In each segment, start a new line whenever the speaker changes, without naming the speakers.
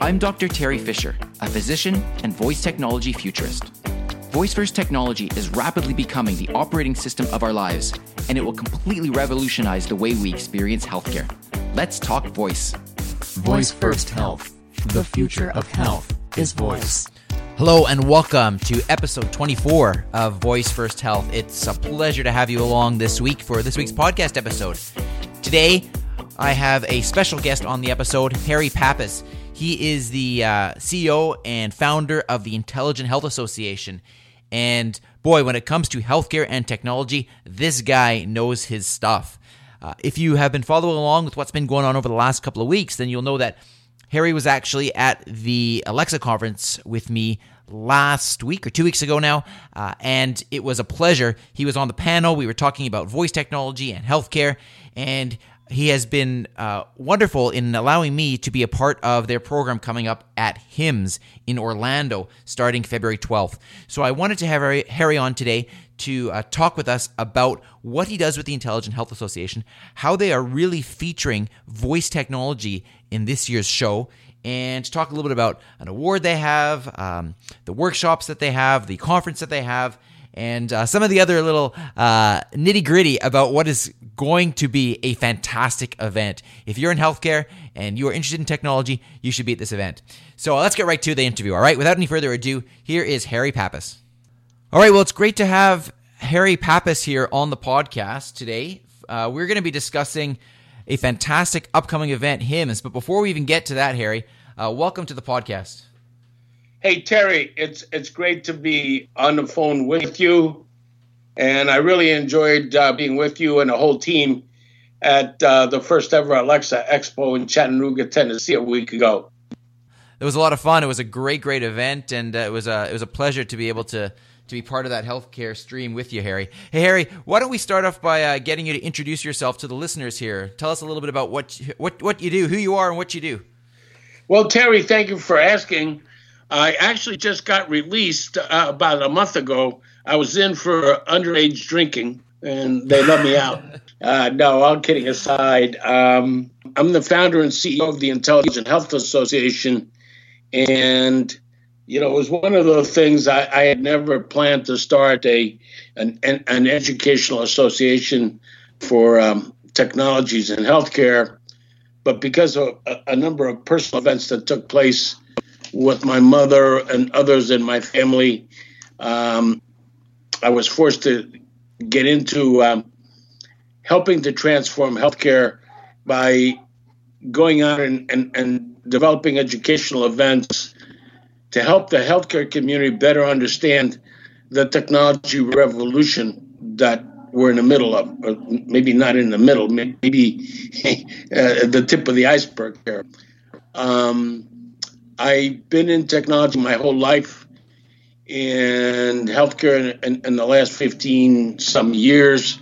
I'm Dr. Terry Fisher, a physician and voice technology futurist. Voice first technology is rapidly becoming the operating system of our lives, and it will completely revolutionize the way we experience healthcare. Let's talk voice.
Voice First Health. The future of health is voice.
Hello and welcome to episode 24 of Voice First Health. It's a pleasure to have you along this week for this week's podcast episode. Today, I have a special guest on the episode, Harry Pappas. He is the uh, CEO and founder of the Intelligent Health Association. And boy, when it comes to healthcare and technology, this guy knows his stuff. Uh, if you have been following along with what's been going on over the last couple of weeks, then you'll know that Harry was actually at the Alexa conference with me last week or two weeks ago now, uh, and it was a pleasure. He was on the panel. We were talking about voice technology and healthcare, and he has been uh, wonderful in allowing me to be a part of their program coming up at HIMSS in Orlando starting February 12th. So I wanted to have Harry on today to uh, talk with us about what he does with the Intelligent Health Association, how they are really featuring voice technology in this year's show, and to talk a little bit about an award they have, um, the workshops that they have, the conference that they have, and uh, some of the other little uh, nitty gritty about what is going to be a fantastic event. If you're in healthcare and you are interested in technology, you should be at this event. So uh, let's get right to the interview. All right, without any further ado, here is Harry Pappas. All right, well, it's great to have Harry Pappas here on the podcast today. Uh, we're going to be discussing a fantastic upcoming event, HIMSS. But before we even get to that, Harry, uh, welcome to the podcast.
Hey Terry, it's it's great to be on the phone with you, and I really enjoyed uh, being with you and the whole team at uh, the first ever Alexa Expo in Chattanooga, Tennessee, a week ago.
It was a lot of fun. It was a great, great event, and uh, it was a it was a pleasure to be able to to be part of that healthcare stream with you, Harry. Hey, Harry, why don't we start off by uh, getting you to introduce yourself to the listeners here? Tell us a little bit about what what what you do, who you are, and what you do.
Well, Terry, thank you for asking. I actually just got released uh, about a month ago. I was in for underage drinking, and they let me out. Uh, no, all kidding aside, um, I'm the founder and CEO of the Intelligent Health Association, and you know, it was one of those things I, I had never planned to start a an, an educational association for um, technologies in healthcare, but because of a, a number of personal events that took place with my mother and others in my family, um, I was forced to get into um, helping to transform healthcare by going out and, and, and developing educational events to help the healthcare community better understand the technology revolution that we're in the middle of, or maybe not in the middle, maybe uh, the tip of the iceberg here. Um, I've been in technology my whole life and healthcare in, in, in, the last 15 some years.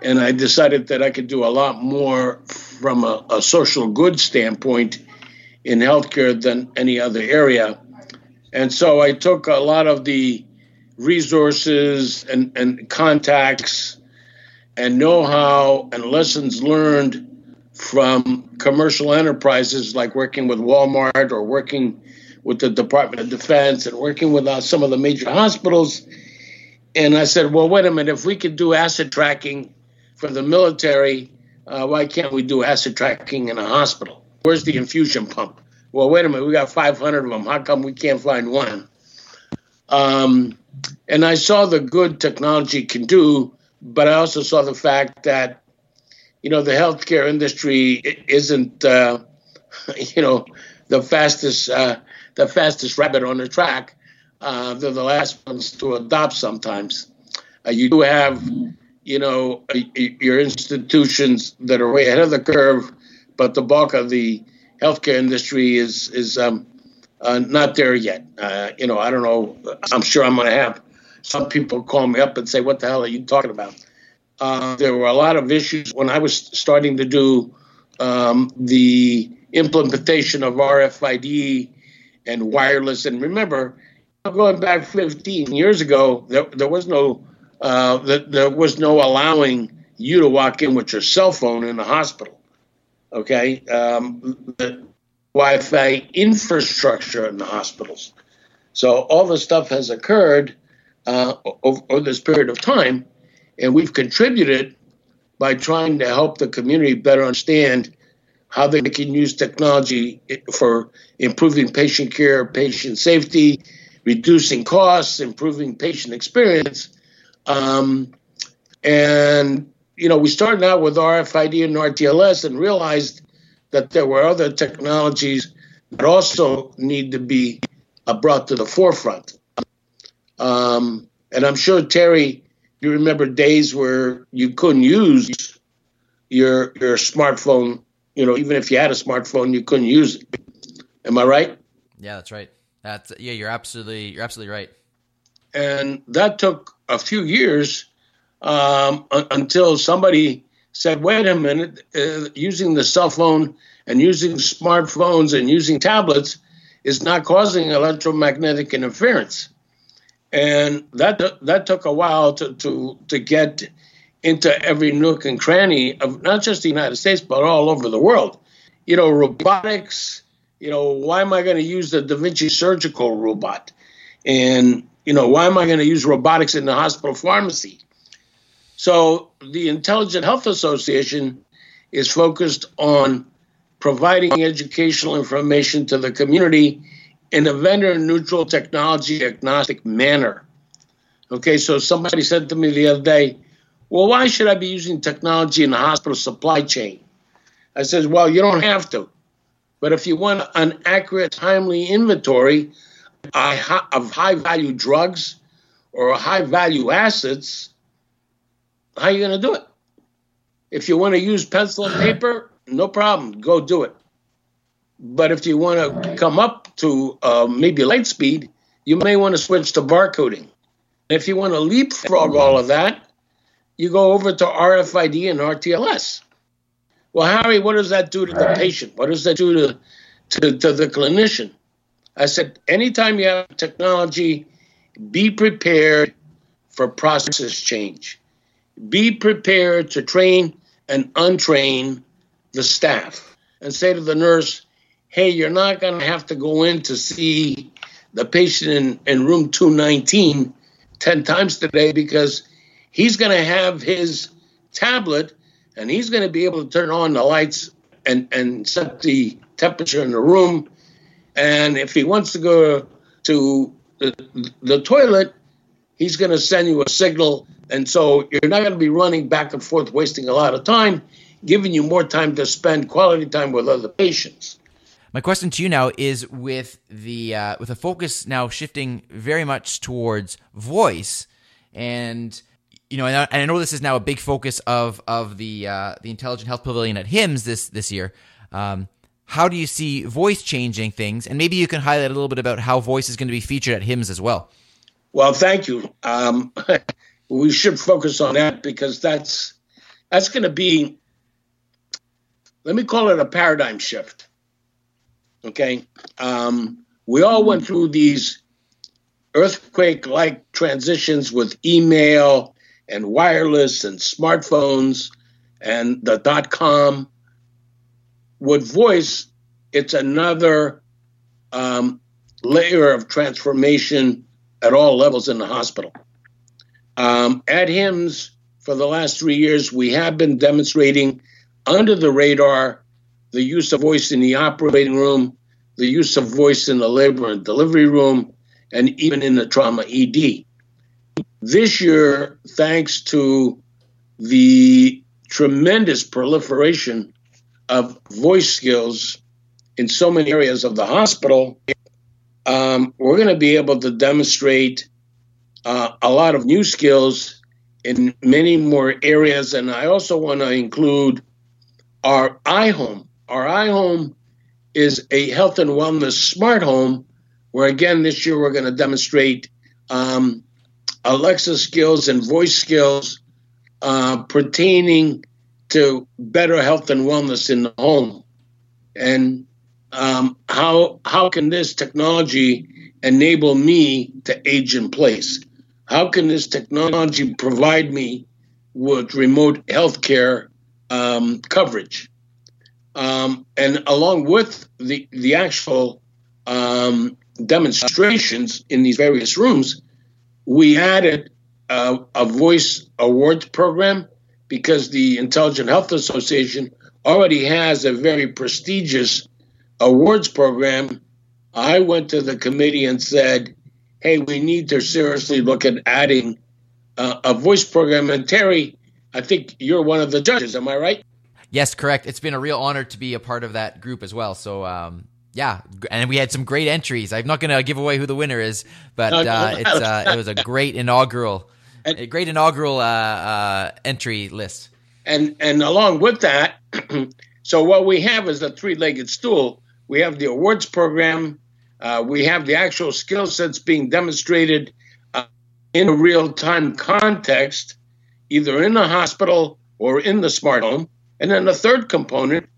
And I decided that I could do a lot more from a, a social good standpoint in healthcare than any other area. And so I took a lot of the resources and, and contacts and know how and lessons learned from commercial enterprises like working with Walmart or working with the Department of Defense and working with uh, some of the major hospitals. And I said, well, wait a minute, if we could do asset tracking for the military, uh, why can't we do asset tracking in a hospital? Where's the infusion pump? Well, wait a minute, we got 500 of them. How come we can't find one? Um, and I saw the good technology can do, but I also saw the fact that you know, the healthcare industry isn't, uh, you know, the fastest, uh, the fastest rabbit on the track. Uh, they're the last ones to adopt sometimes. Uh, you do have, you know, your institutions that are way ahead of the curve, but the bulk of the healthcare industry is is um, uh, not there yet. Uh, you know, I don't know. I'm sure I'm going to have some people call me up and say, "What the hell are you talking about?" Uh, there were a lot of issues when I was starting to do um, the implementation of RFID and wireless. And remember, going back 15 years ago, there, there was no uh, there was no allowing you to walk in with your cell phone in the hospital. Okay, um, the, Wi-Fi infrastructure in the hospitals. So all this stuff has occurred uh, over, over this period of time, and we've contributed by trying to help the community better understand how they can use technology for improving patient care, patient safety, reducing costs, improving patient experience. Um, and, you know, we started out with RFID and RTLS and realized that there were other technologies that also need to be uh, brought to the forefront. Um, and I'm sure, Terry, you remember days where you couldn't use your your smartphone. You know, even if you had a smartphone, you couldn't use it. Am I right?
Yeah, that's right. That's yeah, you're absolutely you're absolutely right.
And that took a few years um, until somebody said, "Wait a minute, uh, using the cell phone and using smartphones and using tablets is not causing electromagnetic interference." And that that took a while to to to get into every nook and cranny of not just the United States but all over the world. You know, robotics. You know, why am I going to use the Da Vinci surgical robot? And you know, why am I going to use robotics in the hospital pharmacy? So the Intelligent Health Association is focused on providing educational information to the community in a vendor neutral technology agnostic manner. Okay, so somebody said to me the other day, well, why should I be using technology in the hospital supply chain? I said, well, you don't have to. But if you want an accurate, timely inventory of high value drugs or high value assets, how are you going to do it? If you want to use pencil and paper, no problem, go do it. But if you want to come up to uh, maybe light speed, you may want to switch to barcoding. If you want to leapfrog all of that, you go over to RFID and RTLS. Well, Harry, what does that do to the patient? What does that do to, to, to the clinician? I said, anytime you have technology, be prepared for process change. Be prepared to train and untrain the staff and say to the nurse, hey, you're not going to have to go in to see the patient in, in room 219 10 times today because he's going to have his tablet and he's going to be able to turn on the lights and, and set the temperature in the room. And if he wants to go to the, the toilet, he's going to send you a signal. And so you're not going to be running back and forth, wasting a lot of time, giving you more time to spend quality time with other patients.
My question to you now is with the uh, with the focus now shifting very much towards voice, and you know, and I, and I know this is now a big focus of of the uh, the Intelligent Health Pavilion at HIMSS this this year. Um, how do you see voice changing things? And maybe you can highlight a little bit about how voice is going to be featured at HIMSS as well.
Well, thank you. Um, we should focus on that because that's that's going to be. Let me call it a paradigm shift. Okay. Um, we all went through these earthquake like transitions with email and wireless and smartphones and the dot com. With voice, it's another um, layer of transformation at all levels in the hospital. Um, at HIMSS, for the last three years, we have been demonstrating under the radar the use of voice in the operating room, the use of voice in the labor and delivery room, and even in the trauma ED. This year, thanks to the tremendous proliferation of voice skills in so many areas of the hospital, um, we're going to be able to demonstrate uh, a lot of new skills in many more areas. And I also want to include our iHome our iHome is a health and wellness smart home, where again this year we're going to demonstrate um, Alexa skills and voice skills uh, pertaining to better health and wellness in the home, and um, how how can this technology enable me to age in place? How can this technology provide me with remote healthcare um, coverage? Um, and along with the, the actual um, demonstrations in these various rooms, we added a, a voice awards program because the Intelligent Health Association already has a very prestigious awards program. I went to the committee and said, hey, we need to seriously look at adding uh, a voice program. And Terry, I think you're one of the judges. Am I right?
Yes, correct. It's been a real honor to be a part of that group as well. So, um, yeah, and we had some great entries. I'm not going to give away who the winner is, but uh, it's uh, it was a great inaugural, a great inaugural uh, uh, entry list.
And and along with that, so what we have is a three-legged stool. We have the awards program. Uh, we have the actual skill sets being demonstrated uh, in a real-time context, either in the hospital or in the smart home. And then the third component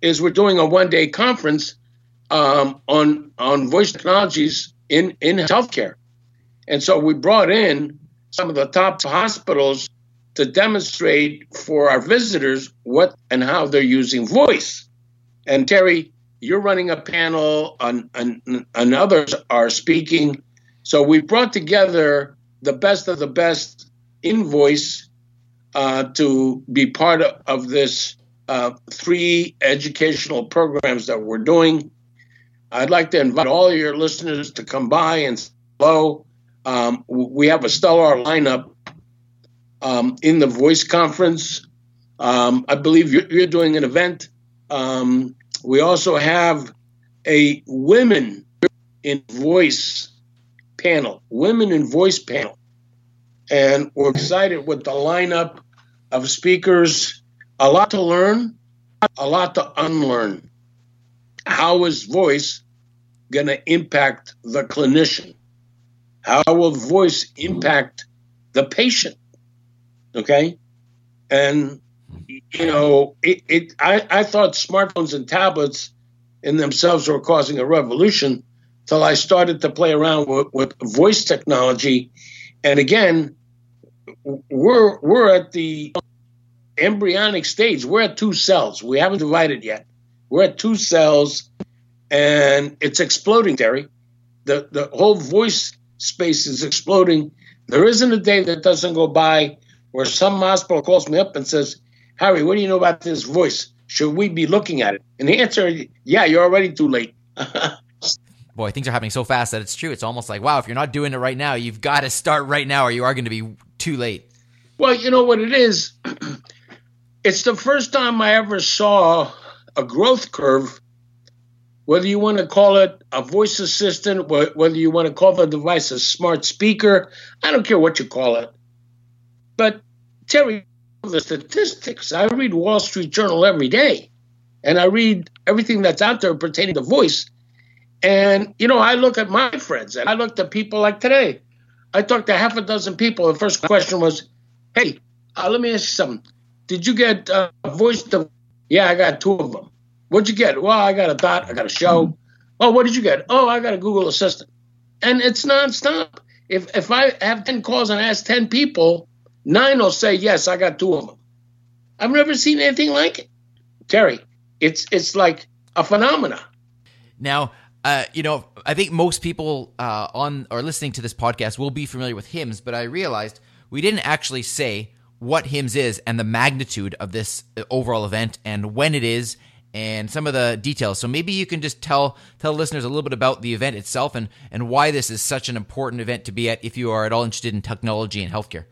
is we're doing a one-day conference um, on on voice technologies in in healthcare, and so we brought in some of the top hospitals to demonstrate for our visitors what and how they're using voice. And Terry, you're running a panel, and, and, and others are speaking. So we brought together the best of the best in voice uh, to be part of, of this uh, three educational programs that we're doing. I'd like to invite all your listeners to come by and hello. Um, we have a stellar lineup um, in the voice conference. Um, I believe you're, you're, doing an event. Um, we also have a women in voice panel, women in voice panel. And we're excited with the lineup of speakers. A lot to learn, a lot to unlearn. How is voice going to impact the clinician? How will voice impact the patient? Okay. And, you know, it, it I, I thought smartphones and tablets in themselves were causing a revolution till I started to play around with, with voice technology. And again, we're we're at the embryonic stage. We're at two cells. We haven't divided yet. We're at two cells, and it's exploding, Terry. The the whole voice space is exploding. There isn't a day that doesn't go by where some hospital calls me up and says, Harry, what do you know about this voice? Should we be looking at it? And the answer is, yeah, you're already too late.
Boy, things are happening so fast that it's true. It's almost like, wow, if you're not doing it right now, you've got to start right now or you are going to be too late.
Well, you know what it is? it's the first time I ever saw a growth curve, whether you want to call it a voice assistant, whether you want to call the device a smart speaker, I don't care what you call it. But Terry, the statistics, I read Wall Street Journal every day, and I read everything that's out there pertaining to voice. And, you know, I look at my friends and I look at people like today. I talked to half a dozen people. The first question was, hey, uh, let me ask you something. Did you get uh, voice? To- yeah, I got two of them. What'd you get? Well, I got a dot. I got a show. Oh, what did you get? Oh, I got a Google Assistant. And it's nonstop. If if I have ten calls and I ask ten people, Nine will say, yes, I got two of them. I've never seen anything like it. Terry, it's it's like a phenomena.
Now, uh, you know, I think most people uh, on or listening to this podcast will be familiar with HIMSS, but I realized we didn't actually say what HIMSS is and the magnitude of this uh, overall event and when it is and some of the details. So maybe you can just tell tell listeners a little bit about the event itself and and why this is such an important event to be at if you are at all interested in technology and healthcare.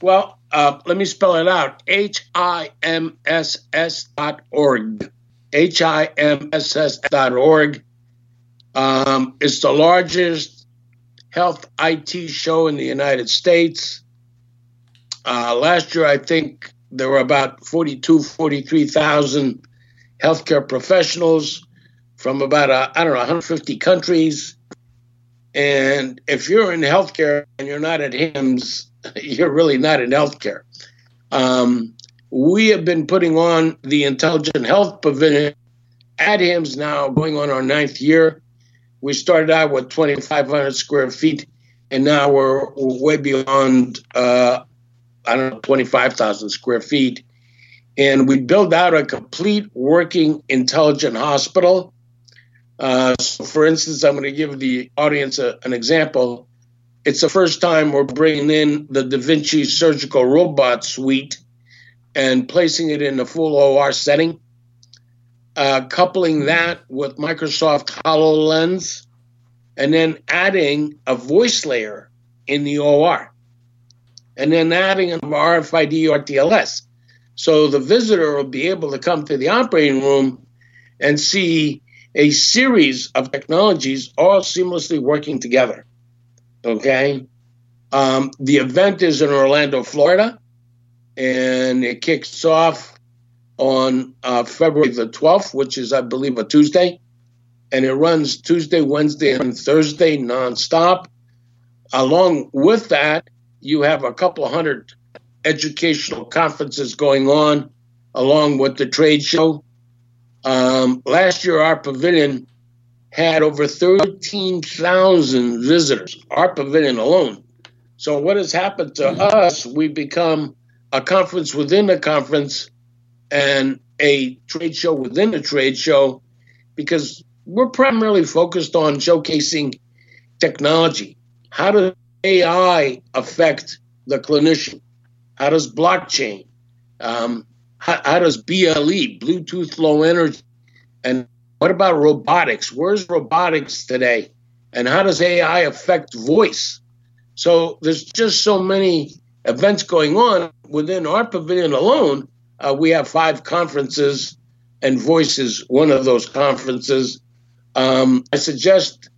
Well, uh, let me spell it out H I M S S dot org. H I M S S dot org. Um, it's the largest health IT show in the United States. Uh, last year, I think there were about 42, 43,000 healthcare professionals from about, uh, I don't know, 150 countries. And if you're in healthcare and you're not at HIMSS, you're really not in healthcare. Um, we have been putting on the Intelligent Health Pavilion at HIMSS now, going on our ninth year. We started out with 2,500 square feet, and now we're, we're way beyond, uh, I don't know, 25,000 square feet. And we built out a complete working intelligent hospital. Uh, so for instance, I'm going to give the audience a, an example. It's the first time we're bringing in the Da Vinci surgical robot suite and placing it in a full OR setting. Uh, coupling that with Microsoft HoloLens, and then adding a voice layer in the OR, and then adding an RFID or TLS. So the visitor will be able to come to the operating room and see a series of technologies all seamlessly working together. Okay. Um, the event is in Orlando, Florida, and it kicks off on uh, February the 12th, which is, I believe, a Tuesday. And it runs Tuesday, Wednesday, and Thursday nonstop. Along with that, you have a couple hundred educational conferences going on, along with the trade show. Um, last year, our pavilion had over 13,000 visitors, our pavilion alone. So, what has happened to us? We've become a conference within a conference and a trade show within a trade show because we're primarily focused on showcasing technology. How does AI affect the clinician? How does blockchain? Um, how, how does BLE, Bluetooth Low Energy, and what about robotics? Where's robotics today? And how does AI affect voice? So there's just so many events going on within our pavilion alone. Uh, we have five conferences, and voice is one of those conferences. Um, I suggest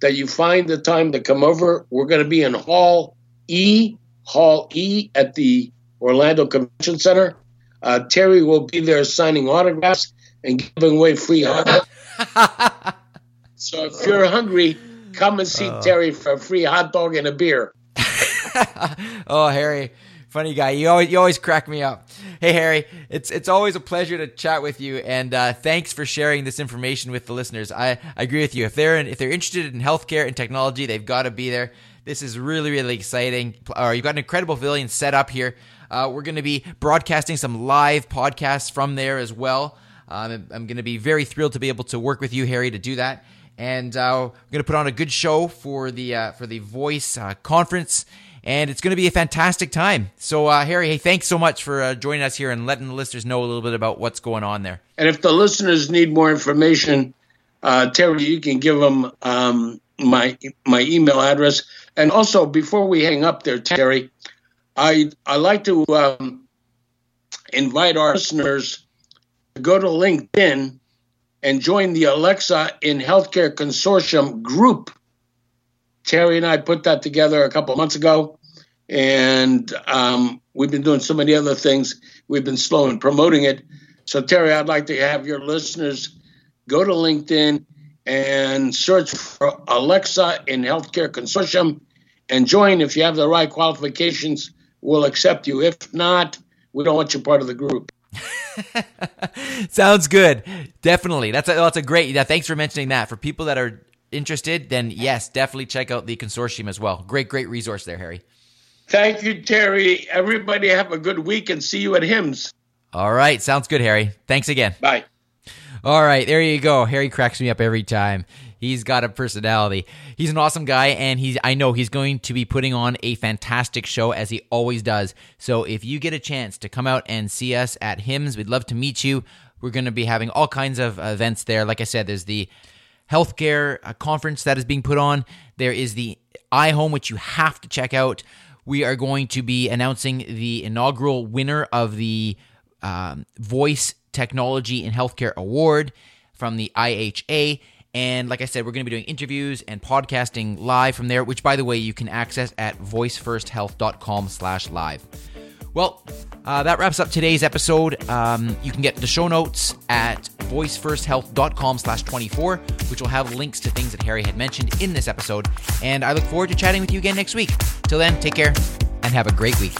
that you find the time to come over. We're going to be in Hall E, Hall E at the Orlando Convention Center. Uh, Terry will be there signing autographs and giving away free hot dog. so if you're hungry, come and see uh, Terry for a free hot dog and a beer.
oh, Harry, funny guy. You always you always crack me up. Hey, Harry, it's it's always a pleasure to chat with you, and uh, thanks for sharing this information with the listeners. I, I agree with you. If they're in, if they're interested in healthcare and technology, they've got to be there. This is really really exciting. Uh, you've got an incredible pavilion set up here. Uh, we're going to be broadcasting some live podcasts from there as well. Um, I'm going to be very thrilled to be able to work with you, Harry, to do that. And uh, we're going to put on a good show for the uh, for the Voice conference, and it's going to be a fantastic time. So, uh, Harry, hey, thanks so much for uh, joining us here and letting the listeners know a little bit about what's going on there.
And if the listeners need more information, uh, Terry, you can give them um, my my email address. And also, before we hang up there, Terry, I I like to um, invite our listeners to go to LinkedIn and join the Alexa in Healthcare Consortium group. Terry and I put that together a couple months ago, and um, we've been doing so many other things. We've been slow in promoting it. So, Terry, I'd like to have your listeners go to LinkedIn and search for Alexa in Healthcare Consortium and join. If you have the right qualifications, we'll accept you. If not, we don't want you part of the group.
Sounds good. Definitely. That's a, that's a great. Yeah, thanks for mentioning that. For people that are interested, then yes, definitely check out the consortium as well. Great, great resource there, Harry.
Thank you, Terry. Everybody have a good week and see you at HIMSS.
All right. Sounds good, Harry. Thanks again.
Bye.
All right. There you go. Harry cracks me up every time. He's got a personality. He's an awesome guy, and he's I know he's going to be putting on a fantastic show as he always does. So if you get a chance to come out and see us at HIMSS, we'd love to meet you. We're going to be having all kinds of events there. Like I said, there's the healthcare uh, conference that is being put on. There is the iHome, which you have to check out. We are going to be announcing the inaugural winner of the um, Voice Technology in Healthcare Award from the IHA. And like I said, we're going to be doing interviews and podcasting live from there, which, by the way, you can access at voicefirsthealth.com slash live. Well, uh, that wraps up today's episode. Um, you can get the show notes at voicefirsthealth.com slash 24, which will have links to things that Harry had mentioned in this episode. And I look forward to chatting with you again next week. Till then, take care and have a great week.